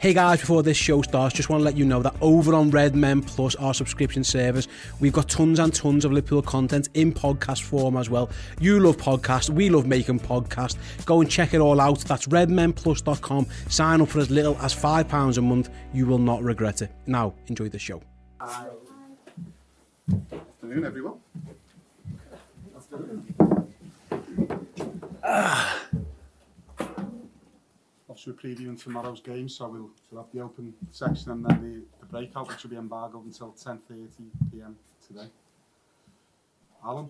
Hey guys, before this show starts, just want to let you know that over on Red Men Plus, our subscription service, we've got tons and tons of Liverpool content in podcast form as well. You love podcasts, we love making podcasts. Go and check it all out. That's redmenplus.com. Sign up for as little as £5 a month. You will not regret it. Now, enjoy the show. Afternoon, everyone. Ah. Obviously, we're previewing tomorrow's game, so we'll, we'll have the open section and then the, the breakout, which will be embargoed until 10.30 pm today. Alan?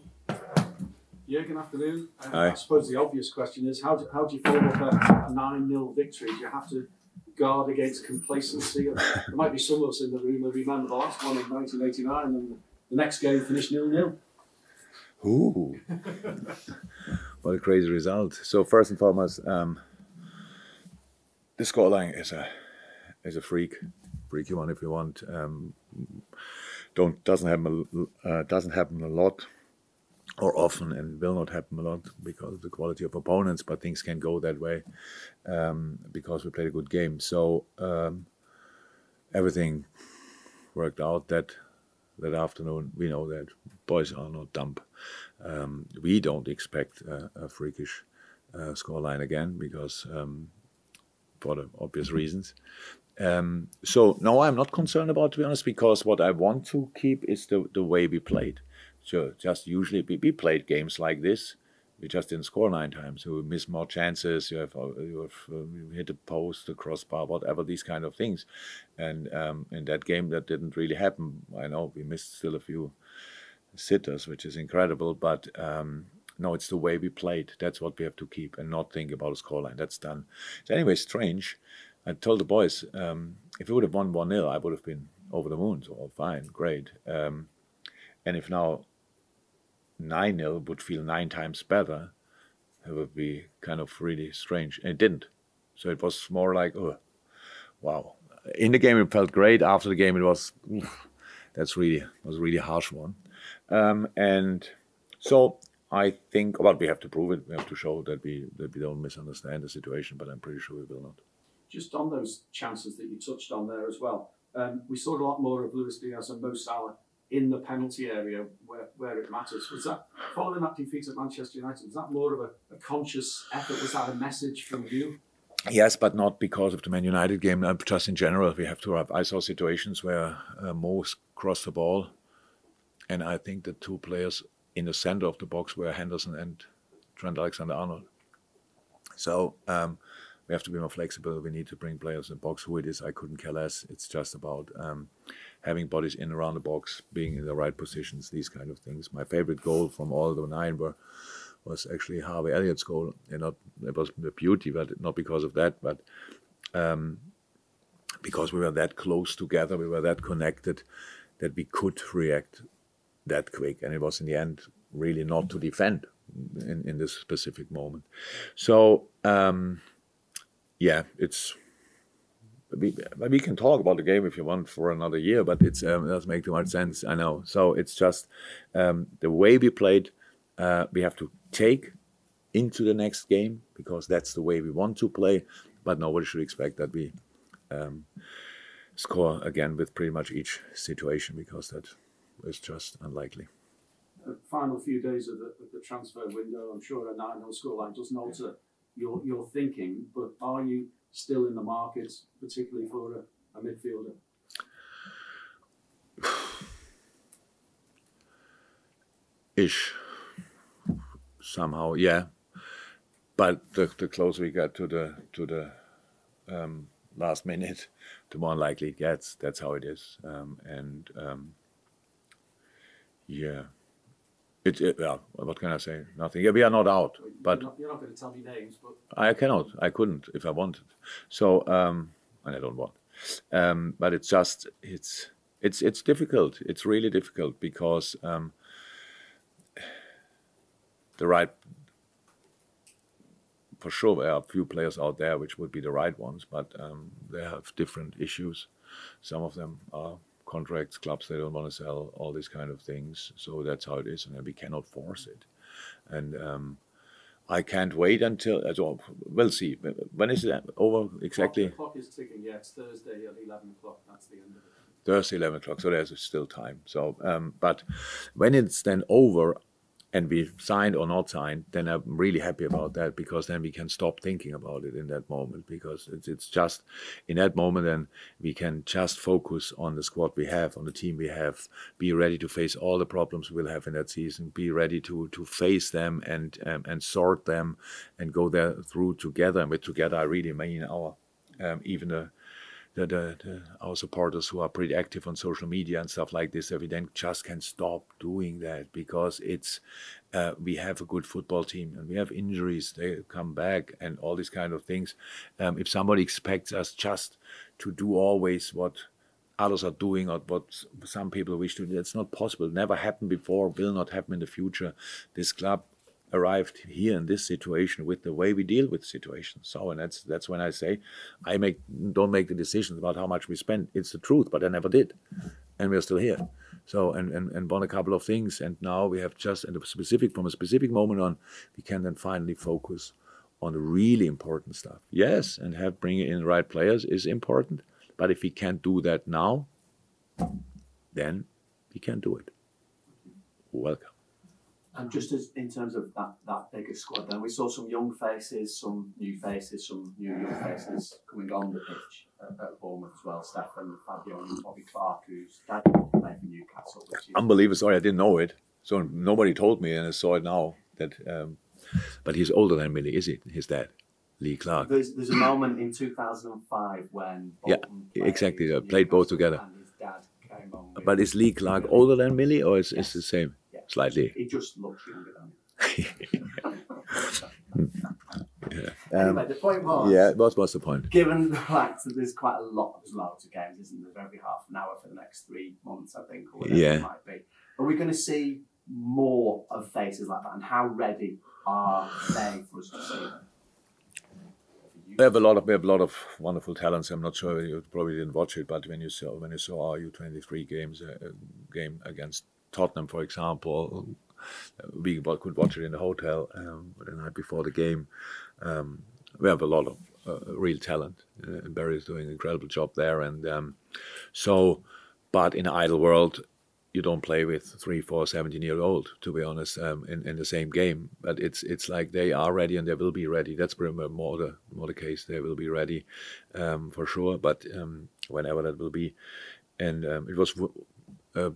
Jürgen, afternoon. Uh, Hi. I suppose the obvious question is how do, how do you follow up a 9 0 victory? Do you have to guard against complacency? there might be some of us in the room that remember the last one in 1989 and the next game finished nil nil. Ooh, what a crazy result! So first and foremost, um, the scoreline is a is a freak, freaky one if you want. Um, don't doesn't happen uh, doesn't happen a lot or often, and will not happen a lot because of the quality of opponents. But things can go that way um, because we played a good game. So um, everything worked out that that afternoon. We know that boys are not dumb. Um, we don't expect a, a freakish uh, scoreline again because um, for the obvious reasons. Um, so no, I'm not concerned about to be honest because what I want to keep is the the way we played. So just usually we, played games like this. We just didn't score nine times. So we miss more chances. You have uh, you have uh, you hit a post, the crossbar, whatever these kind of things. And um, in that game, that didn't really happen. I know we missed still a few sitters, which is incredible. But um, no, it's the way we played. That's what we have to keep and not think about a scoreline. That's done. So anyway, strange. I told the boys um, if we would have won 1 0, I would have been over the moon. So all fine, great. Um, and if now 9 0 would feel nine times better, it would be kind of really strange. And it didn't. So it was more like, oh, wow. In the game, it felt great. After the game, it was, that's really, was a really harsh one. Um, and so I think, well, we have to prove it. We have to show that we that we don't misunderstand the situation, but I'm pretty sure we will not. Just on those chances that you touched on there as well, um, we saw a lot more of Luis Diaz and Mo Salah in the penalty area where, where it matters. Was that following that defeat at Manchester United? Was that more of a, a conscious effort? Was that a message from you? Yes, but not because of the Man United game. Uh, just in general, we have to have. I saw situations where uh, Mo crossed the ball, and I think the two players in the center of the box were Henderson and Trent Alexander-Arnold. So um, we have to be more flexible. We need to bring players in the box. Who it is, I couldn't care less. It's just about um, having bodies in around the box, being in the right positions, these kind of things. My favorite goal from all the nine were was actually Harvey Elliott's goal. And not it was a beauty, but not because of that, but um, because we were that close together, we were that connected that we could react that quick. And it was in the end really not to defend in, in this specific moment. So um, yeah, it's we, we can talk about the game if you want for another year, but it's um, it doesn't make too much sense. I know. So it's just um, the way we played. Uh, we have to take into the next game because that's the way we want to play. But nobody should expect that we um, score again with pretty much each situation because that is just unlikely. The final few days of the, of the transfer window, I'm sure a 9 0 scoreline doesn't alter your, your thinking, but are you still in the market, particularly for a, a midfielder? Ish. Somehow, yeah. But the, the closer we get to the to the um, last minute, the more unlikely it gets. That's how it is. Um, and um, yeah, It, it, yeah, what can I say? Nothing. Yeah, we are not out, but you're not, you're not going to tell me names, but I cannot. I couldn't if I wanted. So, um, and I don't want. Um, but it's just it's it's it's difficult. It's really difficult because um, the right for sure there are a few players out there which would be the right ones, but um, they have different issues. Some of them are contracts, clubs they don't want to sell, all these kind of things. So that's how it is, and we cannot force it. And um, I can't wait until. Uh, we'll see. When is it over exactly? The clock is ticking. Yeah, it's Thursday at eleven o'clock. That's the end of it. Thursday, eleven o'clock. So there's still time. So, um, but when it's then over, and we signed or not signed, then I'm really happy about that because then we can stop thinking about it in that moment because it's, it's just in that moment and we can just focus on the squad we have, on the team we have, be ready to face all the problems we'll have in that season, be ready to to face them and um, and sort them and go there through together. And with together, I really mean our um, even the the, the, the, our supporters who are pretty active on social media and stuff like this, that we then just can stop doing that because it's uh, we have a good football team and we have injuries, they come back and all these kind of things. Um, if somebody expects us just to do always what others are doing or what some people wish to do, it's not possible. Never happened before, will not happen in the future. This club arrived here in this situation with the way we deal with situations. So, and that's that's when I say, I make don't make the decisions about how much we spend. It's the truth, but I never did, and we're still here. So, and and and won a couple of things, and now we have just and a specific from a specific moment on, we can then finally focus on the really important stuff. Yes, and have bring in the right players is important, but if we can't do that now, then we can't do it. Welcome. And just as in terms of that, that bigger squad, then we saw some young faces, some new faces, some new young faces coming on the pitch at, at Bournemouth as well. Stefan, Fabio, and Bobby Clark, who's dad played for Newcastle. Which is Unbelievable. Sorry, I didn't know it. So nobody told me, and I saw it now. That, um, but he's older than Millie, is he? His dad, Lee Clark. There's, there's a moment in 2005 when Yeah, Bolton exactly, played they played both together. And his dad came on. But is Lee Clark older than Millie, or is Yes. is the same? Slightly. He just looks younger than Yeah. Anyway, the point was. yeah. What was the point? given the fact that there's quite a lot, there's loads of games, isn't there? Every half an hour for the next three months, I think, or whatever Yeah. it might be. Are we going to see more of faces like that? And how ready are they for us to see them? We have a lot of we have a lot of wonderful talents. I'm not sure you probably didn't watch it, but when you saw when you saw our U23 games, uh, uh, game against Tottenham, for example, we could watch it in the hotel um, the night before the game. Um, we have a lot of uh, real talent. Uh, and Barry is doing an incredible job there, and um, so. But in idle world, you don't play with three, four, 17 year old, to be honest, um, in, in the same game. But it's it's like they are ready and they will be ready. That's more the more the case. They will be ready um, for sure. But um, whenever that will be, and it was a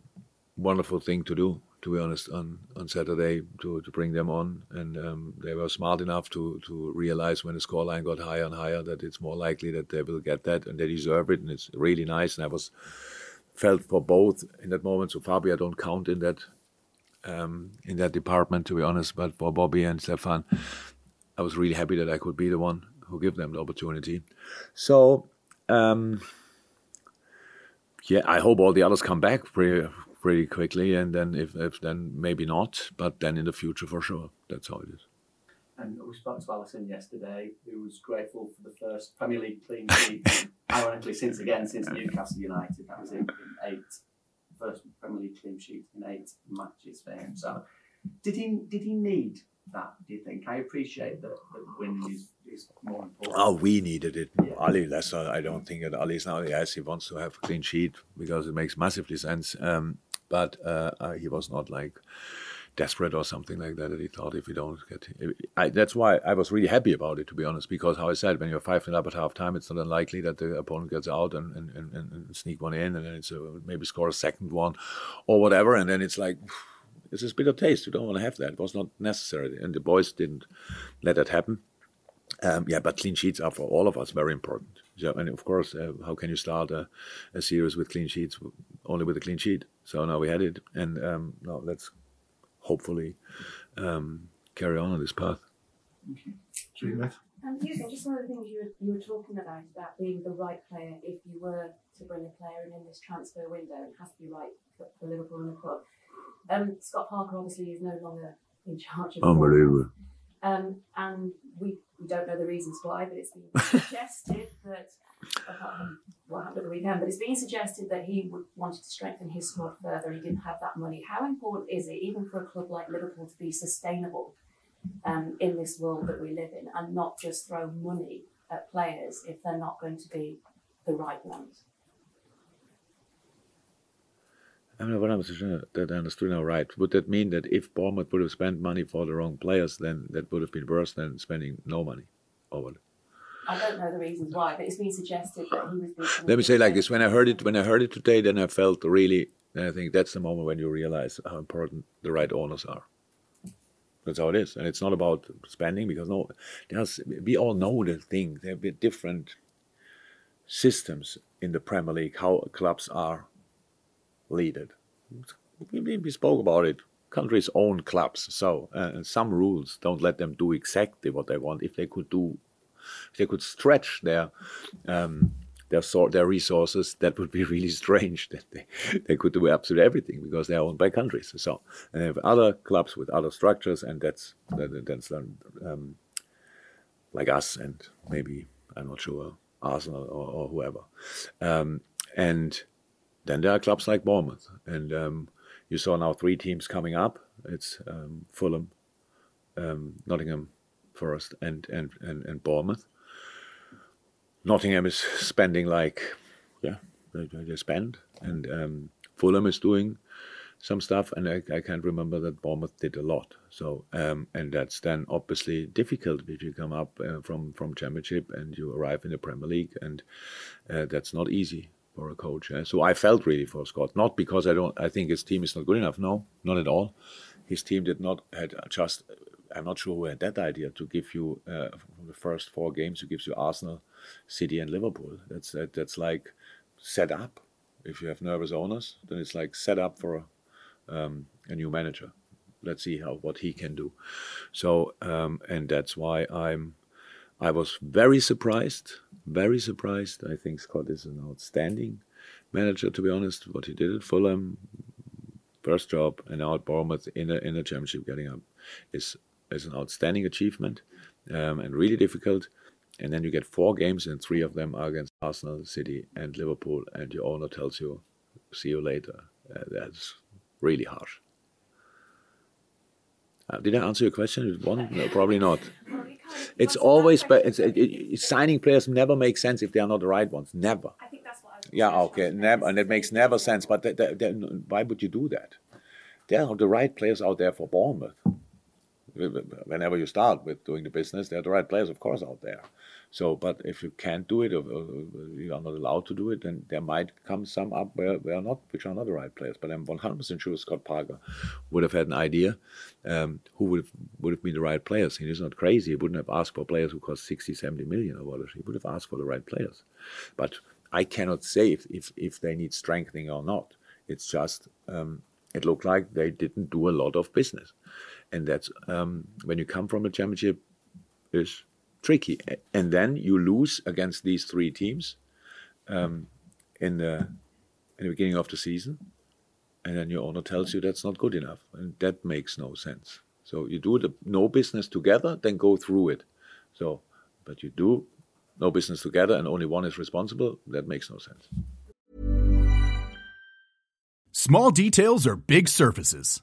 wonderful thing to do. To be honest, on, on Saturday to, to bring them on, and um, they were smart enough to, to realize when the scoreline got higher and higher that it's more likely that they will get that, and they deserve it, and it's really nice. And I was felt for both in that moment. So Fabio, I don't count in that um, in that department, to be honest. But for Bobby and Stefan, I was really happy that I could be the one who give them the opportunity. So um, yeah, I hope all the others come back pretty pretty quickly, and then if, if then maybe not, but then in the future for sure. That's how it is. And we spoke to Alisson yesterday, who was grateful for the first Premier League clean sheet. ironically, since again, since Newcastle United, that was in, in eight, first Premier League clean sheet in eight matches for him. So, did he did he need that? Do you think? I appreciate that, that win is, is more important. Oh, we needed it. Yeah. Ali, that's I don't think that Ali is now. Yes, he wants to have a clean sheet because it makes massively sense. Um, but uh, uh, he was not like desperate or something like that. That he thought if we don't get, I, that's why I was really happy about it to be honest. Because how I said, when you're five nil up at half time, it's not unlikely that the opponent gets out and, and, and, and sneak one in, and then it's a, maybe score a second one or whatever, and then it's like. It's a bitter taste. You don't want to have that. It was not necessary, and the boys didn't let that happen. Um, yeah, but clean sheets are for all of us very important. So, and of course, uh, how can you start a, a series with clean sheets? Only with a clean sheet. So now we had it, and um, now let's hopefully um, carry on on this path. Juliet. Um, Houston, just one of the things you were, you were talking about, about being the right player if you were to bring a player in in this transfer window, it has to be right for, for Liverpool and the club. Um, Scott Parker obviously is no longer in charge of Unbelievable. Um, and we, we don't know the reasons why, but it's been suggested that, apart from what happened at the weekend, but it's been suggested that he would, wanted to strengthen his squad further. He didn't have that money. How important is it, even for a club like Liverpool, to be sustainable um, in this world that we live in and not just throw money at players if they're not going to be the right ones? I mean, what I'm sure that I understood now right. Would that mean that if Bournemouth would have spent money for the wrong players, then that would have been worse than spending no money? Or what? I don't know the reasons why, but it's been suggested that he was being. Let me say like this: when I heard it, when I heard it today, then I felt really. I think that's the moment when you realize how important the right owners are. That's how it is, and it's not about spending because no, there's we all know the thing. There are different systems in the Premier League how clubs are leaded. We, we spoke about it. Countries own clubs, so uh, some rules don't let them do exactly what they want. If they could do, they could stretch their um, their sort their resources, that would be really strange. That they, they could do absolutely everything because they are owned by countries. So and they have other clubs with other structures, and that's that, that's um, like us and maybe I'm not sure Arsenal or, or whoever, um, and then there are clubs like Bournemouth, and um, you saw now three teams coming up. It's um, Fulham, um, Nottingham Forest, and, and and and Bournemouth. Nottingham is spending like, yeah, they, they spend, and um, Fulham is doing some stuff, and I, I, can't remember that Bournemouth did a lot. So, um, and that's then obviously difficult if you come up uh, from from Championship and you arrive in the Premier League, and uh, that's not easy for a coach. Yeah? So I felt really for Scott, not because I don't. I think his team is not good enough. No, not at all. His team did not had just. I'm not sure who had that idea to give you uh, the first four games. Who gives you Arsenal, City, and Liverpool. That's that, that's like set up. If you have nervous owners, then it's like set up for a, um, a new manager. Let's see how what he can do. So um, and that's why I'm I was very surprised, very surprised. I think Scott is an outstanding manager, to be honest. What he did at Fulham, first job, and now at Bournemouth in a, in a championship getting up, is, is an outstanding achievement um, and really difficult. And then you get four games, and three of them are against Arsenal, City, and Liverpool, and your owner tells you, see you later. Uh, that's really harsh. Uh, did I answer your question? One? No, probably not. It's always, it's, it, it, signing players never makes sense if they are not the right ones. Never. I think that's what I was Yeah, okay, never, and it makes never sense. But why would you do that? There are the right players out there for Bournemouth. Whenever you start with doing the business, there are the right players, of course, out there. So, but if you can't do it, or, you are not allowed to do it, then there might come some up where, where not, which are not the right players. But I'm 100% sure Scott Parker would have had an idea um, who would have, would have been the right players. He's not crazy. He wouldn't have asked for players who cost 60, 70 million or whatever. He would have asked for the right players. But I cannot say if, if, if they need strengthening or not. It's just, um, it looked like they didn't do a lot of business. And that's um, when you come from a championship, is tricky. And then you lose against these three teams um, in the in the beginning of the season, and then your owner tells you that's not good enough, and that makes no sense. So you do the no business together, then go through it. So, but you do no business together, and only one is responsible. That makes no sense. Small details are big surfaces.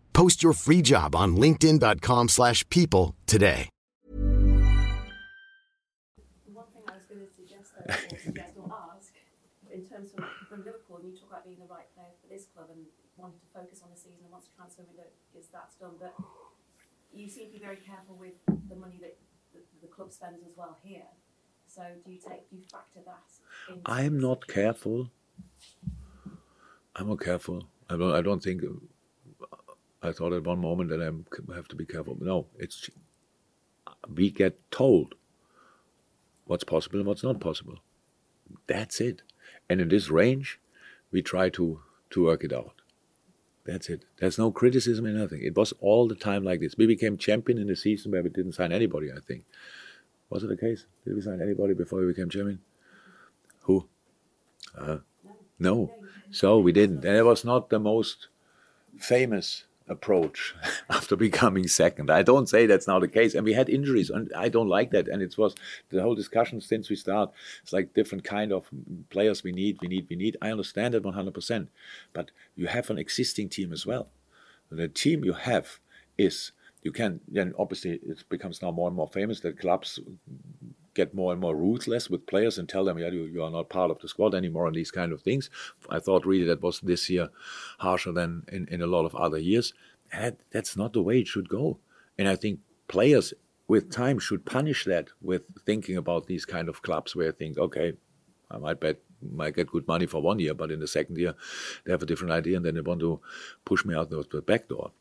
Post your free job on linkedin.com/people slash people today. One thing I was going to suggest, though, or suggest or ask, in terms of from Liverpool, and you talk about being the right player for this club and wanting to focus on the season and once the transfer window is that's done, but you seem to be very careful with the money that the, the club spends as well here. So do you take do you factor that? Into I am not careful. I'm not careful. I don't. I don't think. I thought at one moment that I have to be careful. No, it's we get told what's possible and what's not possible. That's it. And in this range, we try to to work it out. That's it. There's no criticism and nothing. It was all the time like this. We became champion in a season where we didn't sign anybody. I think. Was it the case? Did we sign anybody before we became champion? Who? Uh, no. So we didn't. And it was not the most famous approach after becoming second. I don't say that's now the case. And we had injuries, and I don't like that. And it was the whole discussion since we start. It's like different kind of players we need, we need, we need. I understand that 100%. But you have an existing team as well. The team you have is you can then obviously it becomes now more and more famous that clubs get more and more ruthless with players and tell them, yeah, you, you are not part of the squad anymore and these kind of things. I thought really that was this year harsher than in, in a lot of other years. And that's not the way it should go. And I think players with time should punish that with thinking about these kind of clubs where I think, okay, I might bet might get good money for one year, but in the second year they have a different idea and then they want to push me out the back door.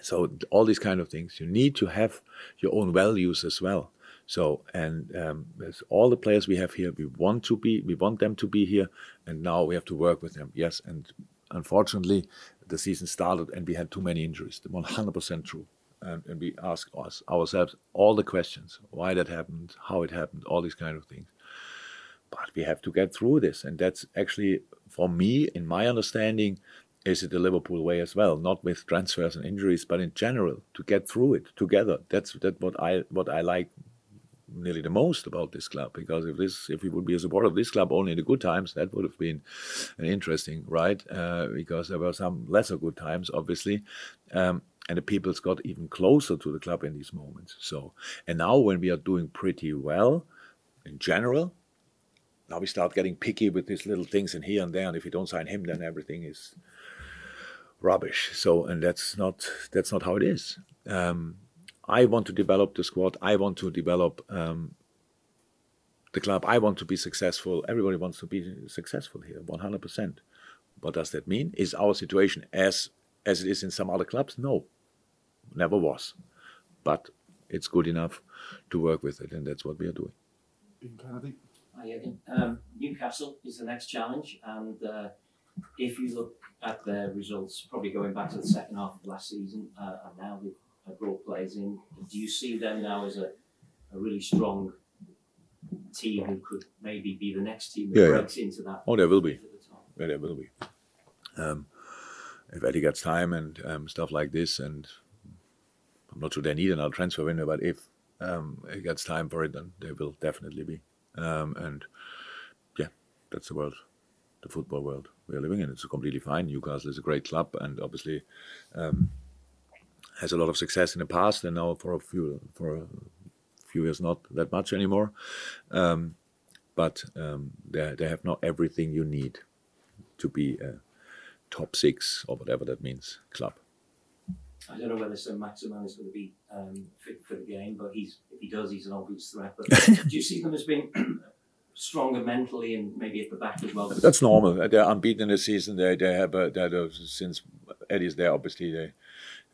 So all these kind of things, you need to have your own values as well. So and um, all the players we have here, we want to be, we want them to be here, and now we have to work with them. Yes, and unfortunately, the season started and we had too many injuries. 100% true. And, and we ask us ourselves all the questions: why that happened, how it happened, all these kind of things. But we have to get through this, and that's actually for me, in my understanding, is it the Liverpool way as well? Not with transfers and injuries, but in general to get through it together. That's that what I what I like nearly the most about this club because if this if we would be a supporter of this club only in the good times, that would have been an interesting right uh, because there were some lesser good times, obviously. Um, and the people's got even closer to the club in these moments. So, and now when we are doing pretty well in general, now we start getting picky with these little things and here and there. And if you don't sign him, then everything is rubbish. So, and that's not that's not how it is. Um, I want to develop the squad. I want to develop um, the club. I want to be successful. Everybody wants to be successful here, 100%. What does that mean? Is our situation as as it is in some other clubs? No, never was. But it's good enough to work with it, and that's what we are doing. Ian Kennedy. Hi, Um, Newcastle is the next challenge, and uh, if you look at their results, probably going back to the second half of last season, uh, and now they've brought players in, do you see them now as a, a really strong team who could maybe be the next team that Yeah, yeah. breaks into that? Oh, there will be. the? Yeah, there will be. Um, if Eddie gets time and um, stuff like this, and I'm not sure they need another transfer window, but if um, he gets time for it, then there will definitely be. Um, and yeah, that's the world, the football world we are living in. It's completely fine. Newcastle is a great club, and obviously um, has a lot of success in the past, and now for a few for a few years not that much anymore. Um, but um, they they have not everything you need to be a top six or whatever that means club. I don't know whether Saint-Maximin is going to be um, fit for the game, but he's if he does, he's an obvious threat. But do you see them as being stronger mentally and maybe at the back as well? That's normal. They're unbeaten in the season. They they have a, they have, since Eddie's there. Obviously, they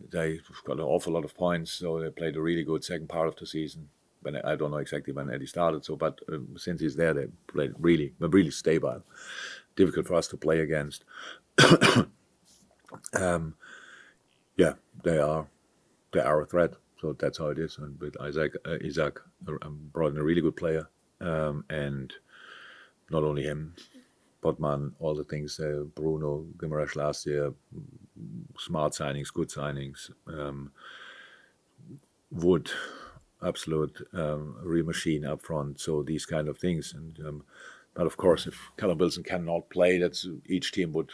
they got an awful lot of points. So they played a really good second part of the season. When I don't know exactly when Eddie started. So, but um, since he's there, they played really really stable. Difficult for us to play against. um, yeah, they are they are a threat. So that's how it is. And with Isak, uh, Isak uh, brought in a really good player, um, and not only him, Botman, all the things. Uh, Bruno Guimaraes last year, smart signings, good signings. Um, Wood, absolute um, real machine up front. So these kind of things, and um, but of course, if Callum Wilson cannot play, that's each team would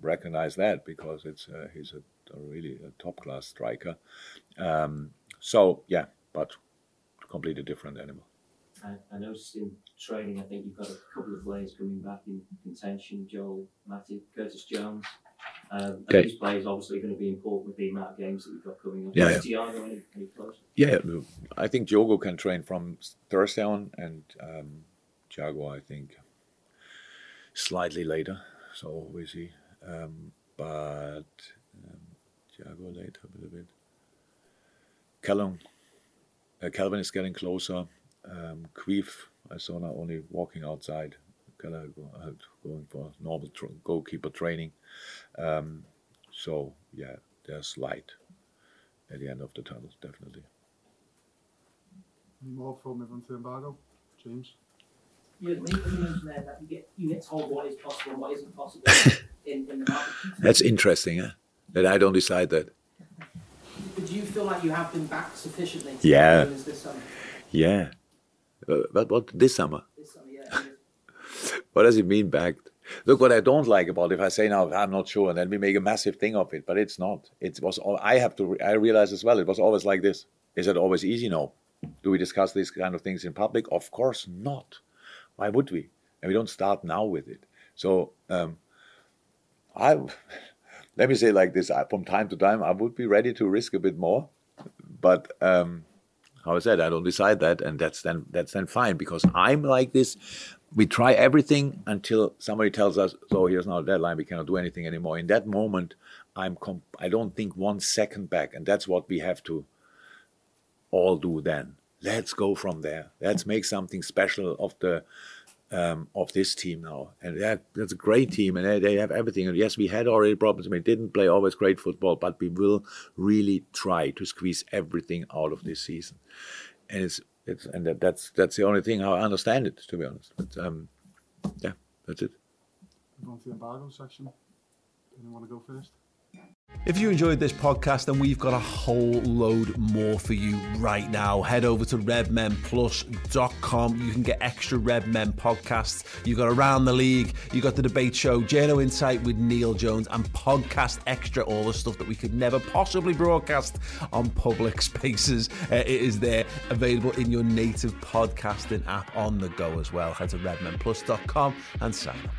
recognize that because it's uh, he's a a really a top class striker. Um, so yeah, but completely different animal. I, I, noticed in training, I think you've got a couple of players coming back in contention: Joel Matip, Curtis Jones. Um, okay. These players obviously going to be important with the amount of games that we've got coming up. Yeah, yeah. any, any Yeah, I think Jogo can train from Thursday on, and um, Thiago, I think, slightly later. So we see. Um, but Thiago later a little bit. Callum, uh, Calvin is getting closer. Um, Queef, I saw now only walking outside, kind of going for normal tr- goalkeeper training. Um, so yeah, there's light at the end of the tunnel, definitely. Any more from we move on to embargo, James? You mentioned there that you get you get told what is possible and what isn't possible in, in the market. That's interesting, eh? that I don't decide that. But do you feel like you have been back sufficiently? yeah. This summer? Yeah. Uh, but what this summer? This summer, yeah. what does it mean backed? Look, what I don't like about it, if I say now I'm not sure, and then we make a massive thing of it, but it's not. It was all I have to. I realize as well. It was always like this. Is it always easy? No. Do we discuss these kind of things in public? Of course not. Why would we? And we don't start now with it. So um, I let me say like this: from time to time, I would be ready to risk a bit more, but um, how I said, I don't decide that, and that's then that's then fine because I'm like this. We try everything until somebody tells us, "So here's now a deadline. We cannot do anything anymore." In that moment, I'm comp- I don't think one second back, and that's what we have to all do then. Let's go from there. Let's make something special of the um, of this team now. And that, that's a great team, and they, they, have everything. And yes, we had already problems. We didn't play always great football, but we will really try to squeeze everything out of this season. And it's it's and that, that's that's the only thing how I understand it, to be honest. But um, yeah, that's it. Going to the embargo section. Anyone want to go first? If you enjoyed this podcast, then we've got a whole load more for you right now. Head over to redmenplus.com. You can get extra Red Men podcasts. You've got Around the League, you've got the debate show, Journo Insight with Neil Jones, and Podcast Extra, all the stuff that we could never possibly broadcast on public spaces. Uh, it is there, available in your native podcasting app on the go as well. Head to redmenplus.com and sign up.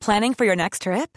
Planning for your next trip?